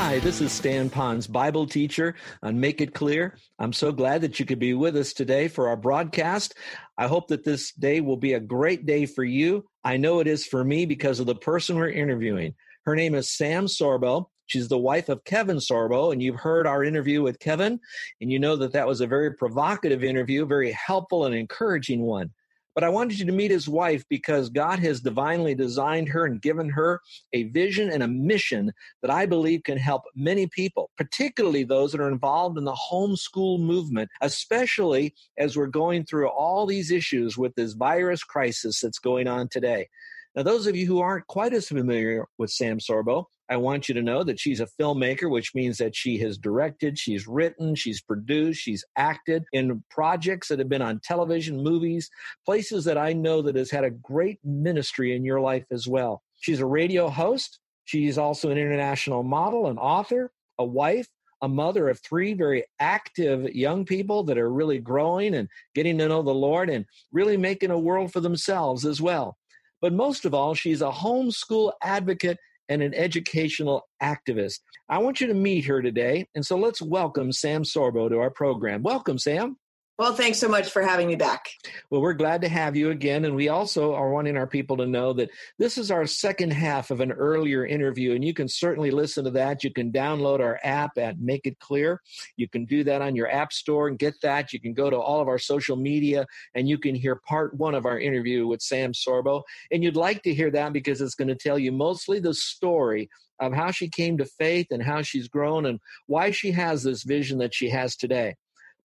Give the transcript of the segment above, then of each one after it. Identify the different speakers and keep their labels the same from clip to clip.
Speaker 1: Hi, this is Stan Ponz, Bible teacher on Make It Clear. I'm so glad that you could be with us today for our broadcast. I hope that this day will be a great day for you. I know it is for me because of the person we're interviewing. Her name is Sam Sorbo. She's the wife of Kevin Sorbo, and you've heard our interview with Kevin, and you know that that was a very provocative interview, very helpful and encouraging one. But I wanted you to meet his wife because God has divinely designed her and given her a vision and a mission that I believe can help many people, particularly those that are involved in the homeschool movement, especially as we're going through all these issues with this virus crisis that's going on today. Now, those of you who aren't quite as familiar with Sam Sorbo, I want you to know that she's a filmmaker, which means that she has directed, she's written, she's produced, she's acted in projects that have been on television, movies, places that I know that has had a great ministry in your life as well. She's a radio host. She's also an international model, an author, a wife, a mother of three very active young people that are really growing and getting to know the Lord and really making a world for themselves as well. But most of all, she's a homeschool advocate and an educational activist. I want you to meet her today. And so let's welcome Sam Sorbo to our program. Welcome, Sam.
Speaker 2: Well, thanks so much for having me back.
Speaker 1: Well, we're glad to have you again. And we also are wanting our people to know that this is our second half of an earlier interview. And you can certainly listen to that. You can download our app at Make It Clear. You can do that on your app store and get that. You can go to all of our social media and you can hear part one of our interview with Sam Sorbo. And you'd like to hear that because it's going to tell you mostly the story of how she came to faith and how she's grown and why she has this vision that she has today.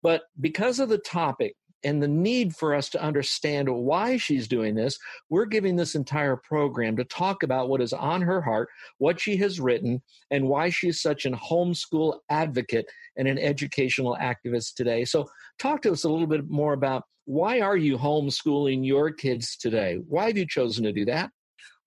Speaker 1: But because of the topic and the need for us to understand why she's doing this, we're giving this entire program to talk about what is on her heart, what she has written, and why she's such an homeschool advocate and an educational activist today. So, talk to us a little bit more about why are you homeschooling your kids today? Why have you chosen to do that?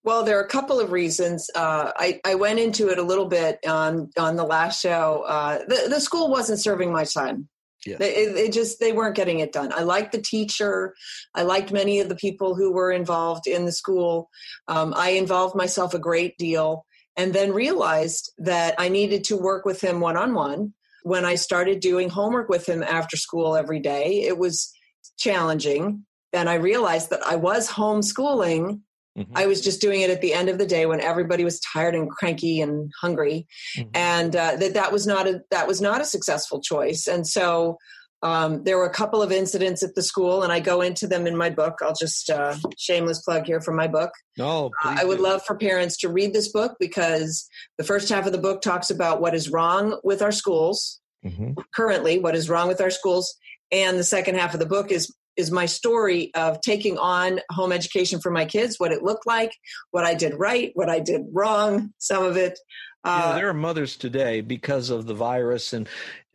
Speaker 2: Well, there are a couple of reasons. Uh, I, I, went into it a little bit on on the last show. Uh, the, the school wasn't serving my son. Yeah. They, it, just they weren't getting it done. I liked the teacher. I liked many of the people who were involved in the school. Um, I involved myself a great deal, and then realized that I needed to work with him one on one. When I started doing homework with him after school every day, it was challenging. And I realized that I was homeschooling Mm-hmm. I was just doing it at the end of the day when everybody was tired and cranky and hungry, mm-hmm. and uh, that that was not a that was not a successful choice. And so um, there were a couple of incidents at the school, and I go into them in my book. I'll just uh, shameless plug here for my book.
Speaker 1: No,
Speaker 2: uh, I would do. love for parents to read this book because the first half of the book talks about what is wrong with our schools mm-hmm. currently, what is wrong with our schools, and the second half of the book is is my story of taking on home education for my kids, what it looked like, what I did right, what I did wrong, some of it.
Speaker 1: Uh, there are mothers today because of the virus and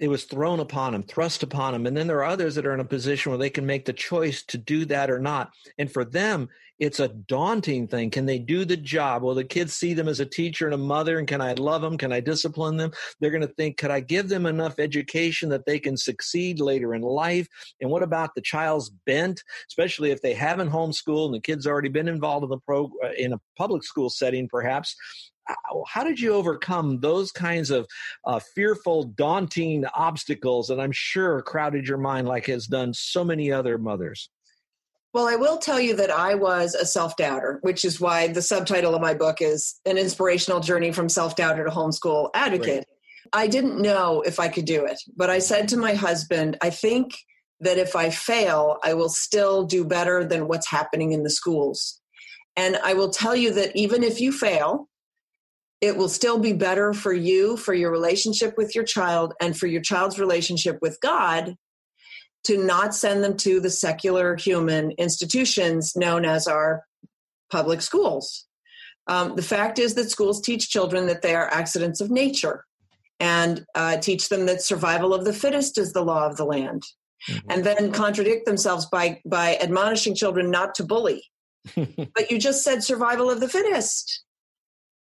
Speaker 1: it was thrown upon them, thrust upon them. And then there are others that are in a position where they can make the choice to do that or not. And for them, it's a daunting thing. Can they do the job? Will the kids see them as a teacher and a mother? And can I love them? Can I discipline them? They're going to think, could I give them enough education that they can succeed later in life? And what about the child's bent, especially if they haven't homeschooled and the kid's already been involved in the pro uh, in a public school setting, perhaps? How did you overcome those kinds of uh, fearful, daunting obstacles that I'm sure crowded your mind like has done so many other mothers?
Speaker 2: Well, I will tell you that I was a self doubter, which is why the subtitle of my book is An Inspirational Journey from Self Doubter to Homeschool Advocate. I didn't know if I could do it, but I said to my husband, I think that if I fail, I will still do better than what's happening in the schools. And I will tell you that even if you fail, it will still be better for you, for your relationship with your child, and for your child's relationship with God to not send them to the secular human institutions known as our public schools. Um, the fact is that schools teach children that they are accidents of nature and uh, teach them that survival of the fittest is the law of the land. Mm-hmm. And then contradict themselves by by admonishing children not to bully but you just said survival of the fittest.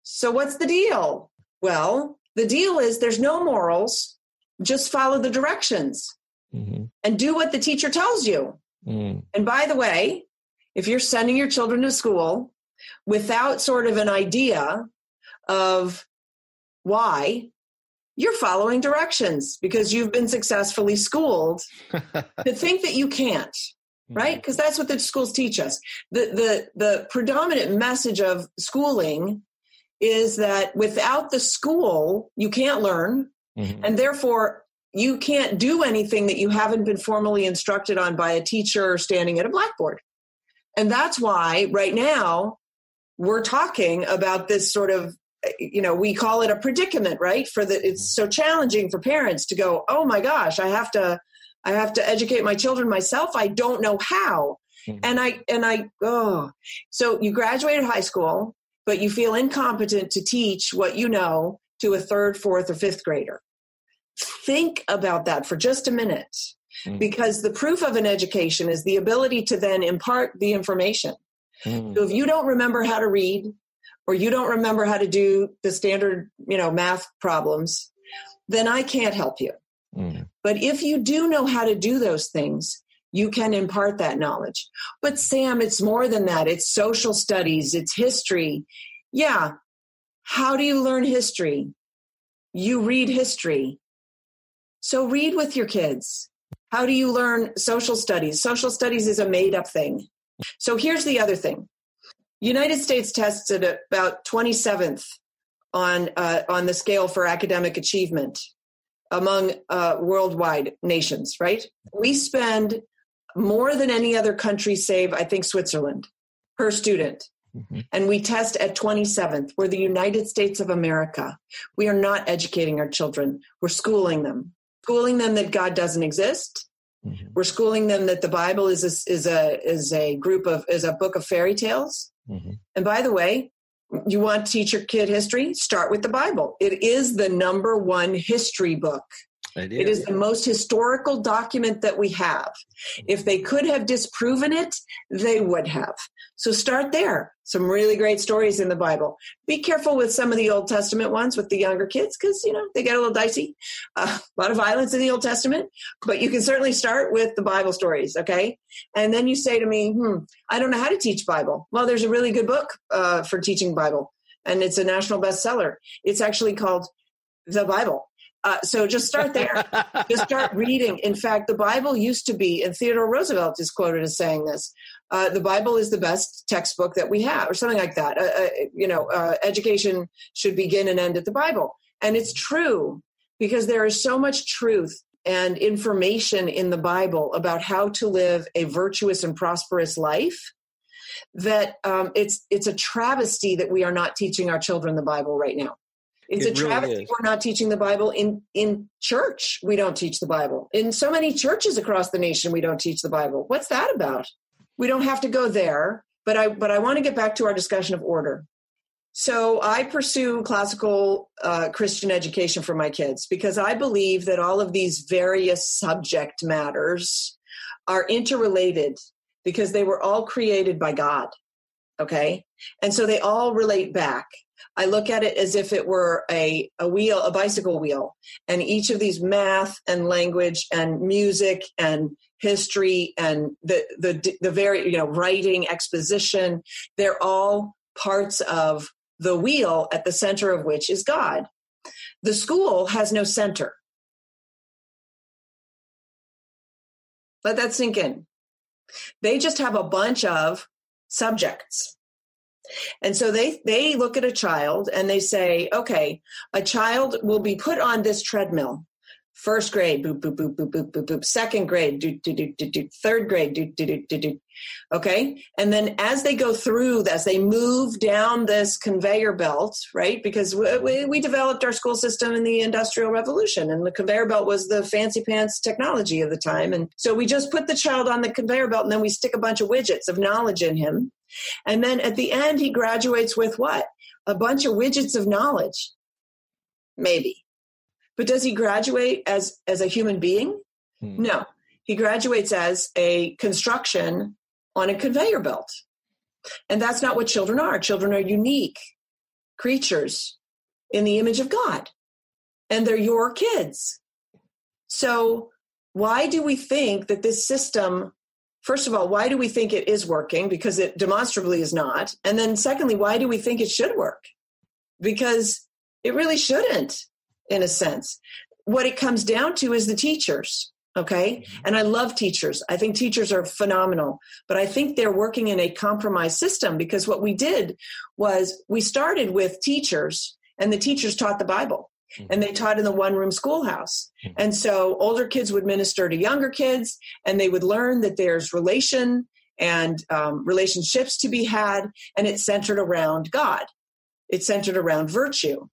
Speaker 2: So what's the deal? Well, the deal is there's no morals. Just follow the directions mm-hmm. and do what the teacher tells you. Mm. And by the way, if you're sending your children to school without sort of an idea of why, you're following directions because you've been successfully schooled to think that you can't right because mm-hmm. that's what the schools teach us the the the predominant message of schooling is that without the school you can't learn. Mm-hmm. and therefore you can't do anything that you haven't been formally instructed on by a teacher standing at a blackboard. And that's why right now we're talking about this sort of you know we call it a predicament right? For the it's so challenging for parents to go oh my gosh i have to i have to educate my children myself. I don't know how. Mm-hmm. and i and i oh. So you graduated high school but you feel incompetent to teach what you know to a third fourth or fifth grader think about that for just a minute mm-hmm. because the proof of an education is the ability to then impart the information mm-hmm. so if you don't remember how to read or you don't remember how to do the standard, you know, math problems, then I can't help you. Mm. But if you do know how to do those things, you can impart that knowledge. But Sam, it's more than that. It's social studies, it's history. Yeah. How do you learn history? You read history. So read with your kids. How do you learn social studies? Social studies is a made up thing. So here's the other thing United States tested about 27th on uh, on the scale for academic achievement among uh, worldwide nations. Right? We spend more than any other country, save I think Switzerland, per student. Mm-hmm. And we test at 27th. We're the United States of America. We are not educating our children. We're schooling them, schooling them that God doesn't exist. Mm-hmm. We're schooling them that the Bible is a, is a is a group of is a book of fairy tales. Mm-hmm. And by the way, you want to teach your kid history? Start with the Bible. It is the number one history book. It is. it is the most historical document that we have. If they could have disproven it, they would have. So start there. Some really great stories in the Bible. Be careful with some of the Old Testament ones with the younger kids because, you know, they get a little dicey. Uh, a lot of violence in the Old Testament, but you can certainly start with the Bible stories, okay? And then you say to me, hmm, I don't know how to teach Bible. Well, there's a really good book uh, for teaching Bible, and it's a national bestseller. It's actually called The Bible uh, so just start there. just start reading. In fact, the Bible used to be, and Theodore Roosevelt is quoted as saying this: uh, "The Bible is the best textbook that we have," or something like that. Uh, uh you know, uh, education should begin and end at the Bible, and it's true because there is so much truth and information in the Bible about how to live a virtuous and prosperous life that um, it's it's a travesty that we are not teaching our children the Bible right now. It's it a travesty really we're not teaching the Bible in in church. We don't teach the Bible in so many churches across the nation. We don't teach the Bible. What's that about? We don't have to go there, but I but I want to get back to our discussion of order. So I pursue classical uh, Christian education for my kids because I believe that all of these various subject matters are interrelated because they were all created by God. Okay, and so they all relate back. I look at it as if it were a, a wheel, a bicycle wheel. And each of these math and language and music and history and the, the, the very, you know, writing, exposition, they're all parts of the wheel at the center of which is God. The school has no center. Let that sink in. They just have a bunch of subjects and so they they look at a child and they say, okay, a child will be put on this treadmill. First grade, boop, boop, boop, boop, boop, boop, boop. Second grade, do, do, do, do, do. Third grade, do, do, do, do, do. Okay. And then as they go through, as they move down this conveyor belt, right? Because we, we developed our school system in the Industrial Revolution, and the conveyor belt was the fancy pants technology of the time. And so we just put the child on the conveyor belt and then we stick a bunch of widgets of knowledge in him. And then at the end, he graduates with what? A bunch of widgets of knowledge. Maybe. But does he graduate as, as a human being? Hmm. No. He graduates as a construction on a conveyor belt. And that's not what children are. Children are unique creatures in the image of God, and they're your kids. So, why do we think that this system, first of all, why do we think it is working? Because it demonstrably is not. And then, secondly, why do we think it should work? Because it really shouldn't, in a sense. What it comes down to is the teachers. Okay. Mm-hmm. And I love teachers. I think teachers are phenomenal, but I think they're working in a compromised system because what we did was we started with teachers and the teachers taught the Bible and they taught in the one room schoolhouse. Mm-hmm. And so older kids would minister to younger kids and they would learn that there's relation and um, relationships to be had, and it's centered around God. It's centered around virtue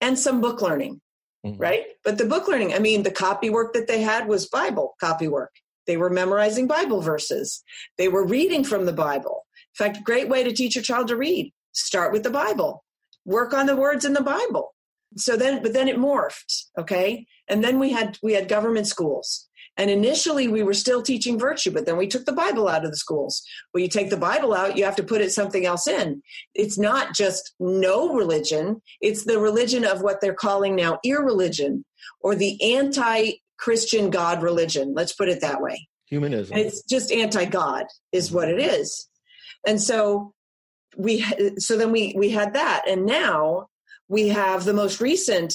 Speaker 2: and some book learning, mm-hmm. right? But the book learning, I mean, the copy work that they had was Bible copy work. They were memorizing Bible verses. They were reading from the Bible. In fact, great way to teach your child to read. Start with the Bible. Work on the words in the Bible so then but then it morphed okay and then we had we had government schools and initially we were still teaching virtue but then we took the bible out of the schools. Well you take the bible out you have to put it something else in. It's not just no religion it's the religion of what they're calling now irreligion or the anti-christian god religion. Let's put it that way.
Speaker 1: Humanism.
Speaker 2: It's just anti-god is what it is. And so we so then we we had that. And now we have the most recent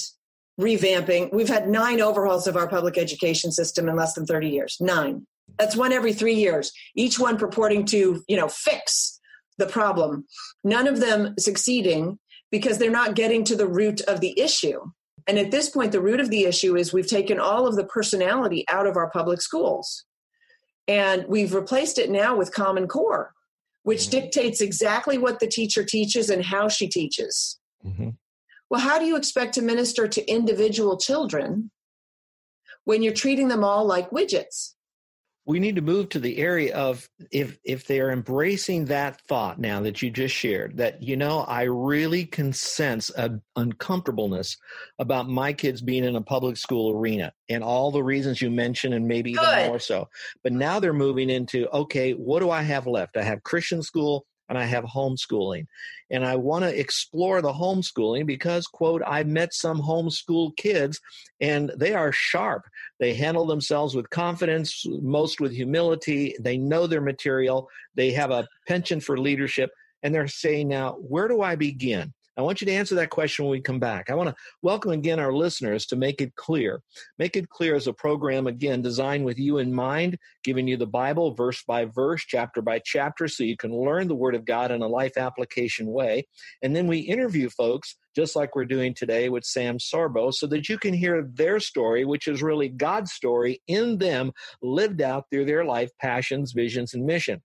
Speaker 2: revamping. We've had nine overhauls of our public education system in less than 30 years. Nine. That's one every three years, each one purporting to, you know, fix the problem. None of them succeeding because they're not getting to the root of the issue. And at this point, the root of the issue is we've taken all of the personality out of our public schools. And we've replaced it now with Common Core, which mm-hmm. dictates exactly what the teacher teaches and how she teaches. Mm-hmm. Well, how do you expect to minister to individual children when you're treating them all like widgets?
Speaker 1: We need to move to the area of if if they are embracing that thought now that you just shared that you know I really can sense a uncomfortableness about my kids being in a public school arena and all the reasons you mentioned and maybe Good. even more so. But now they're moving into okay, what do I have left? I have Christian school, and I have homeschooling. And I want to explore the homeschooling because, quote, I met some homeschool kids and they are sharp. They handle themselves with confidence, most with humility. They know their material. They have a penchant for leadership. And they're saying, now, where do I begin? I want you to answer that question when we come back. I want to welcome again our listeners to Make It Clear. Make It Clear is a program, again, designed with you in mind, giving you the Bible verse by verse, chapter by chapter, so you can learn the Word of God in a life application way. And then we interview folks, just like we're doing today with Sam Sorbo, so that you can hear their story, which is really God's story in them, lived out through their life, passions, visions, and mission.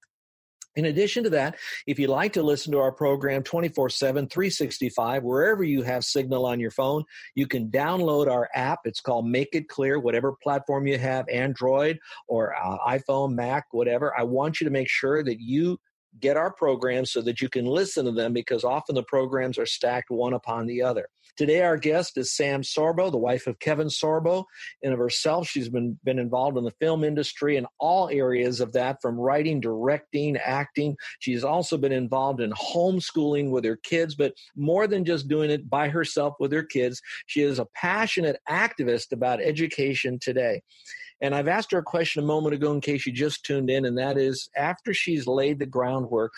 Speaker 1: In addition to that, if you'd like to listen to our program 24 7, 365, wherever you have signal on your phone, you can download our app. It's called Make It Clear, whatever platform you have, Android or uh, iPhone, Mac, whatever. I want you to make sure that you get our programs so that you can listen to them because often the programs are stacked one upon the other. Today, our guest is Sam Sorbo, the wife of Kevin Sorbo. And of herself, she's been, been involved in the film industry in all areas of that, from writing, directing, acting. She's also been involved in homeschooling with her kids, but more than just doing it by herself with her kids, she is a passionate activist about education today. And I've asked her a question a moment ago in case you just tuned in, and that is after she's laid the groundwork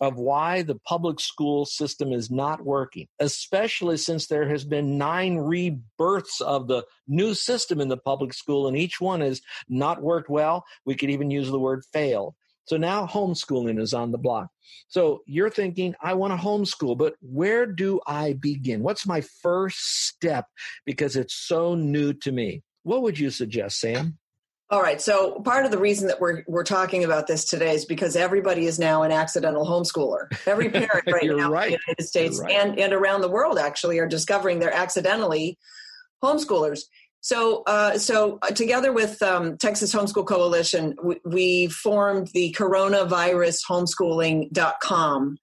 Speaker 1: of why the public school system is not working, especially since there has been nine rebirths of the new system in the public school, and each one has not worked well. We could even use the word failed. So now homeschooling is on the block. So you're thinking, I want to homeschool, but where do I begin? What's my first step? Because it's so new to me. What would you suggest, Sam?
Speaker 2: All right. So part of the reason that we're we're talking about this today is because everybody is now an accidental homeschooler. Every parent right now right. in the United States right. and, and around the world actually are discovering they're accidentally homeschoolers. So, uh, so uh, together with um, Texas Homeschool Coalition, we, we formed the coronavirus homeschooling.com.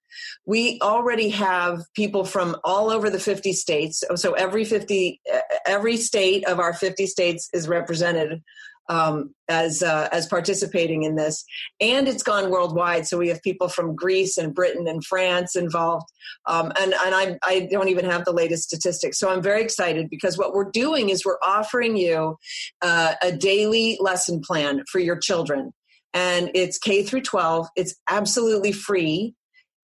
Speaker 2: We already have people from all over the 50 states. So every 50, every state of our 50 states is represented um, as uh, as participating in this, and it's gone worldwide. So we have people from Greece and Britain and France involved, um, and and I I don't even have the latest statistics. So I'm very excited because what we're doing is we're offering you uh, a daily lesson plan for your children, and it's K through 12. It's absolutely free,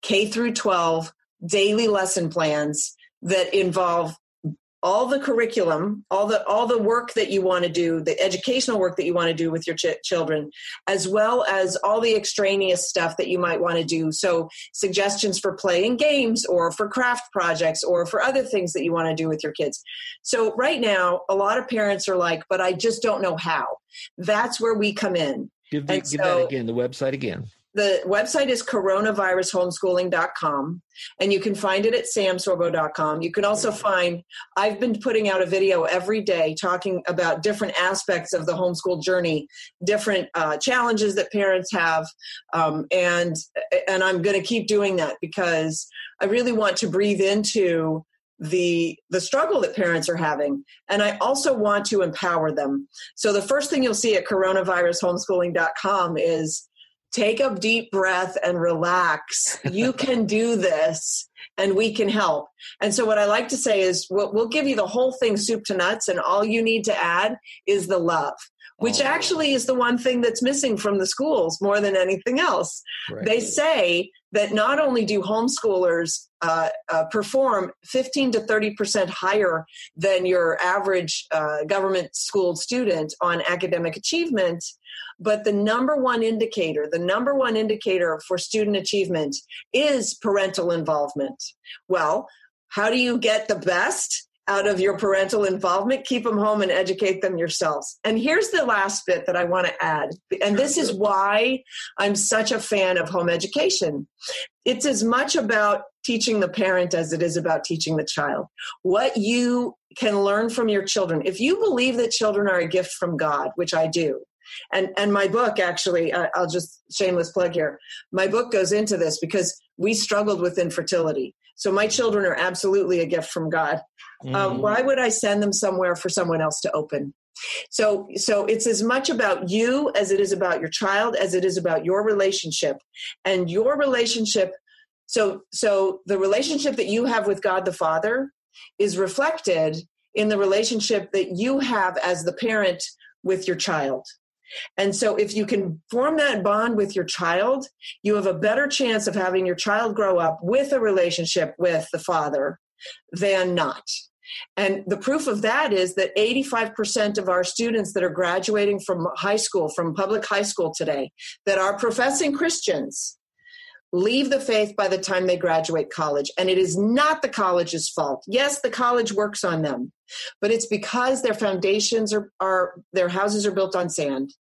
Speaker 2: K through 12 daily lesson plans that involve all the curriculum all the all the work that you want to do the educational work that you want to do with your ch- children as well as all the extraneous stuff that you might want to do. So suggestions for playing games or for craft projects or for other things that you want to do with your kids. So right now a lot of parents are like but i just don't know how. That's where we come in.
Speaker 1: Give, the, give so, that again the website again
Speaker 2: the website is coronavirushomeschooling.com and you can find it at samsorbo.com. You can also find, I've been putting out a video every day talking about different aspects of the homeschool journey, different uh, challenges that parents have. Um, and, and I'm going to keep doing that because I really want to breathe into the the struggle that parents are having and i also want to empower them so the first thing you'll see at coronavirushomeschooling.com is take a deep breath and relax. You can do this and we can help. And so, what I like to say is, we'll, we'll, give you the whole thing soup to nuts, and all you need to add is the love. Which oh. actually is the one thing that's missing from the schools more than anything else. Right. They say that not only do homeschoolers uh, uh, perform 15 to 30 percent higher than your average uh, government school student on academic achievement, but the number one indicator, the number one indicator for student achievement is parental involvement. Well, how do you get the best out of your parental involvement? Keep them home and educate them yourselves. And here's the last bit that I want to add. And this is why I'm such a fan of home education. It's as much about teaching the parent as it is about teaching the child. What you can learn from your children. If you believe that children are a gift from God, which I do, and and my book actually i'll just shameless plug here. My book goes into this because we struggled with infertility. So my children are absolutely a gift from god. Mm. um, why would i send them somewhere for someone else to open? So so it's as much about you as it is about your child as it is about your relationship. And your relationship so so the relationship that you have with god the father is reflected in the relationship that you have as the parent with your child and so, if you can form that bond with your child, you have a better chance of having your child grow up with a relationship with the father than not. And the proof of that is that 85% of our students that are graduating from high school, from public high school today, that are professing Christians, leave the faith by the time they graduate college. And it is not the college's fault. Yes, the college works on them, but it's because their foundations are, are their houses are built on sand.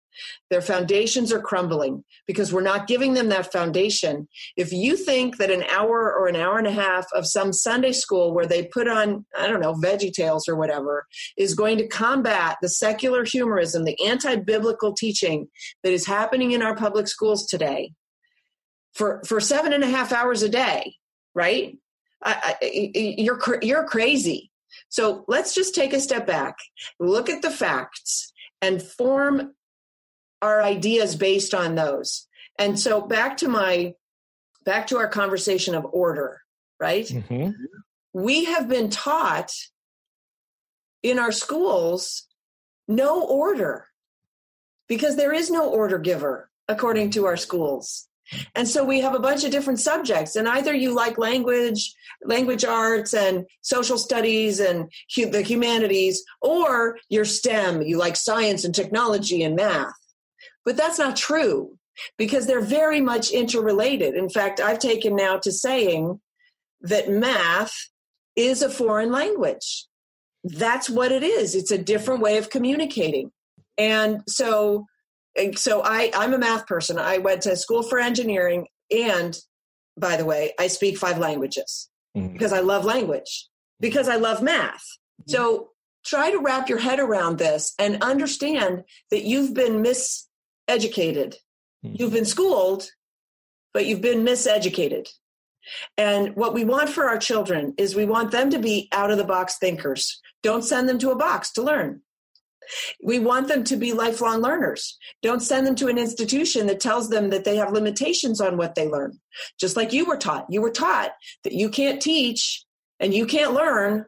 Speaker 2: Their foundations are crumbling because we're not giving them that foundation. If you think that an hour or an hour and a half of some Sunday school where they put on, I don't know, Veggie Tales or whatever, is going to combat the secular humanism, the anti biblical teaching that is happening in our public schools today, for for seven and a half hours a day, right? I, I, you're you're crazy. So let's just take a step back, look at the facts, and form our ideas based on those. And so back to my back to our conversation of order, right? Mm-hmm. We have been taught in our schools no order because there is no order giver according to our schools. And so we have a bunch of different subjects, and either you like language, language arts, and social studies, and hu- the humanities, or you're STEM, you like science and technology and math. But that's not true because they're very much interrelated. In fact, I've taken now to saying that math is a foreign language. That's what it is. It's a different way of communicating. And so so I, I'm a math person. I went to school for engineering, and by the way, I speak five languages mm-hmm. because I love language, because I love math. Mm-hmm. So try to wrap your head around this and understand that you've been miseducated. Mm-hmm. You've been schooled, but you've been miseducated. And what we want for our children is we want them to be out of the box thinkers. Don't send them to a box to learn. We want them to be lifelong learners. Don't send them to an institution that tells them that they have limitations on what they learn. Just like you were taught. You were taught that you can't teach and you can't learn,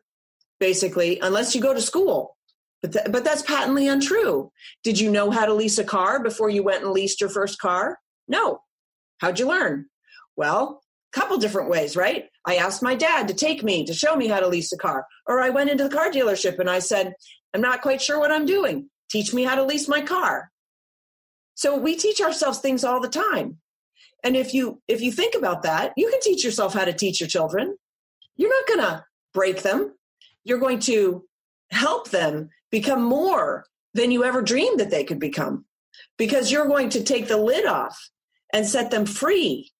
Speaker 2: basically, unless you go to school. But, th- but that's patently untrue. Did you know how to lease a car before you went and leased your first car? No. How'd you learn? Well, a couple different ways, right? I asked my dad to take me to show me how to lease a car. Or I went into the car dealership and I said, I'm not quite sure what I'm doing. Teach me how to lease my car. So we teach ourselves things all the time. And if you if you think about that, you can teach yourself how to teach your children. You're not going to break them. You're going to help them become more than you ever dreamed that they could become because you're going to take the lid off and set them free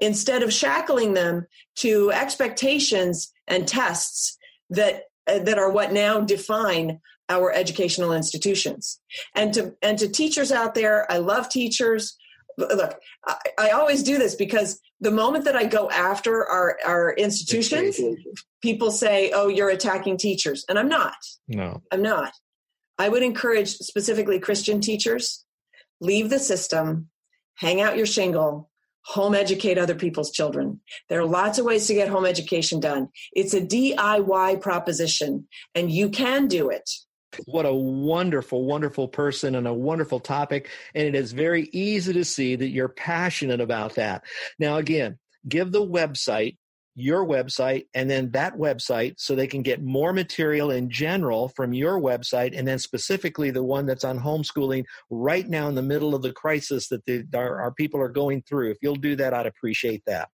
Speaker 2: instead of shackling them to expectations and tests that Uh, that are what now define our educational institutions. And to and to teachers out there i love teachers. Look I, I, always do this because the moment that i go after our our institutions people say oh you're attacking teachers. And i'm not.
Speaker 1: No.
Speaker 2: I'm not. I would encourage specifically christian teachers leave the system hang out your shingle home educate other people's children. There are lots of ways to get home education done. It's a DIY proposition, and you can do it.
Speaker 1: What a wonderful, wonderful person and a wonderful topic. And it is very easy to see that you're passionate about that. Now, again, give the website your website and then that website so they can get more material in general from your website and then specifically the one that's on homeschooling right now in the middle of the crisis that the, our, our people are going through. If you'll do that, I'd appreciate that.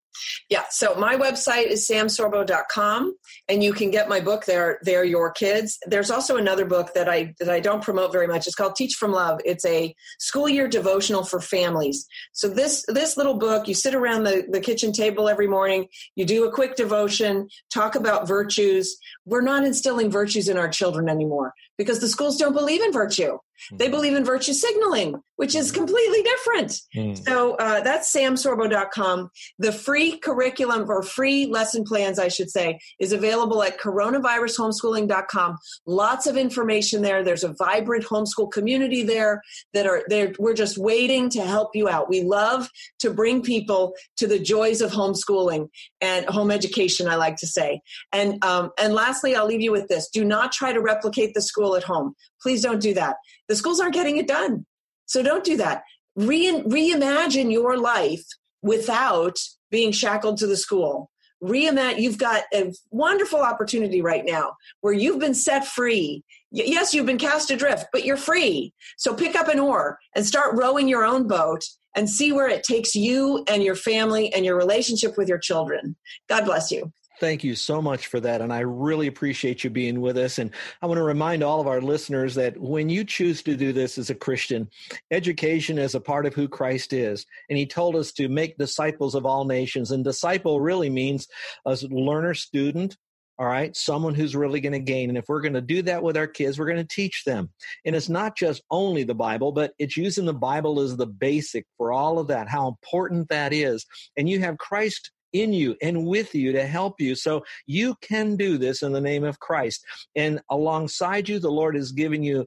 Speaker 2: Yeah, so my website is samsorbo.com and you can get my book there, They're Your Kids. There's also another book that I that I don't promote very much. It's called Teach from Love. It's a school year devotional for families. So this this little book, you sit around the, the kitchen table every morning, you do a quick devotion, talk about virtues. We're not instilling virtues in our children anymore because the schools don't believe in virtue. They mm-hmm. believe in virtue signaling, which is completely different. Mm. So uh, that's samsorbo.com. The free curriculum or free lesson plans, I should say, is available at coronavirushomeschooling.com. Lots of information there. There's a vibrant homeschool community there that are there. We're just waiting to help you out. We love to bring people to the joys of homeschooling and home education, I like to say. And um, and lastly, I'll leave you with this: Do not try to replicate the school at home. Please don't do that. The schools aren't getting it done. So don't do that. Re- reimagine your life without being shackled to the school. Reimagine, you've got a wonderful opportunity right now where you've been set free. yes, you've been cast adrift, but you're free. So pick up an oar and start rowing your own boat and see where it takes you and your family and your relationship with your children. God bless you.
Speaker 1: Thank you so much for that. And I really appreciate you being with us. And I want to remind all of our listeners that when you choose to do this as a Christian, education is a part of who Christ is. And he told us to make disciples of all nations. And disciple really means a learner, student, all right, someone who's really going to gain. And if we're going to do that with our kids, we're going to teach them. And it's not just only the Bible, but it's using the Bible as the basic for all of that, how important that is. And you have Christ in you and with you to help you. So you can do this in the name of Christ. And alongside you, the Lord has given you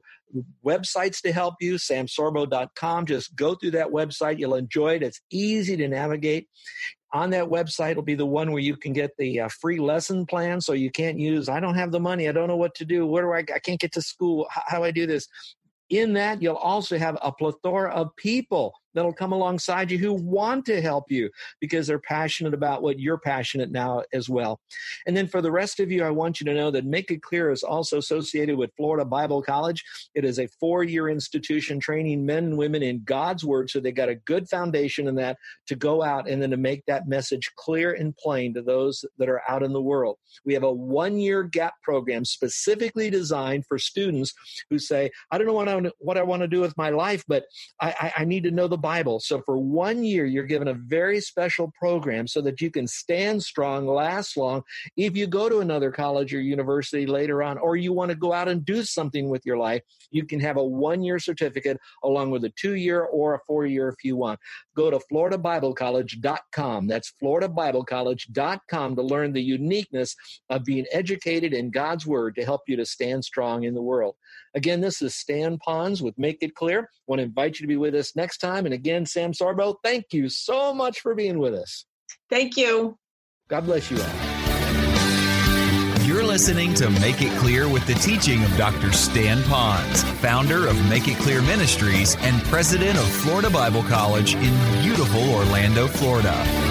Speaker 1: websites to help you, samsorbo.com. Just go through that website. You'll enjoy it. It's easy to navigate. On that website will be the one where you can get the uh, free lesson plan. So you can't use, I don't have the money. I don't know what to do. Where do I, I can't get to school. How, how do I do this? In that, you'll also have a plethora of people that'll come alongside you who want to help you because they're passionate about what you're passionate now as well. And then for the rest of you, I want you to know that Make It Clear is also associated with Florida Bible College. It is a four year institution training men and women in God's Word. So they got a good foundation in that to go out and then to make that message clear and plain to those that are out in the world. We have a one year gap program specifically designed for students who say, I don't know what I, what I want to do with my life, but I, I, I need to know the Bible. So for one year, you're given a very special program so that you can stand strong, last long. If you go to another college or university later on, or you want to go out and do something with your life, you can have a one year certificate along with a two year or a four year if you want. Go to floridabiblecollege.com. That's floridabiblecollege.com to learn the uniqueness of being educated in God's Word to help you to stand strong in the world. Again, this is Stan Ponz with Make It Clear. I want to invite you to be with us next time. And again, Sam Sorbo, thank you so much for being with us.
Speaker 2: Thank you.
Speaker 1: God bless you all.
Speaker 3: You're listening to Make It Clear with the teaching of Dr. Stan Ponz, founder of Make It Clear Ministries and president of Florida Bible College in beautiful Orlando, Florida.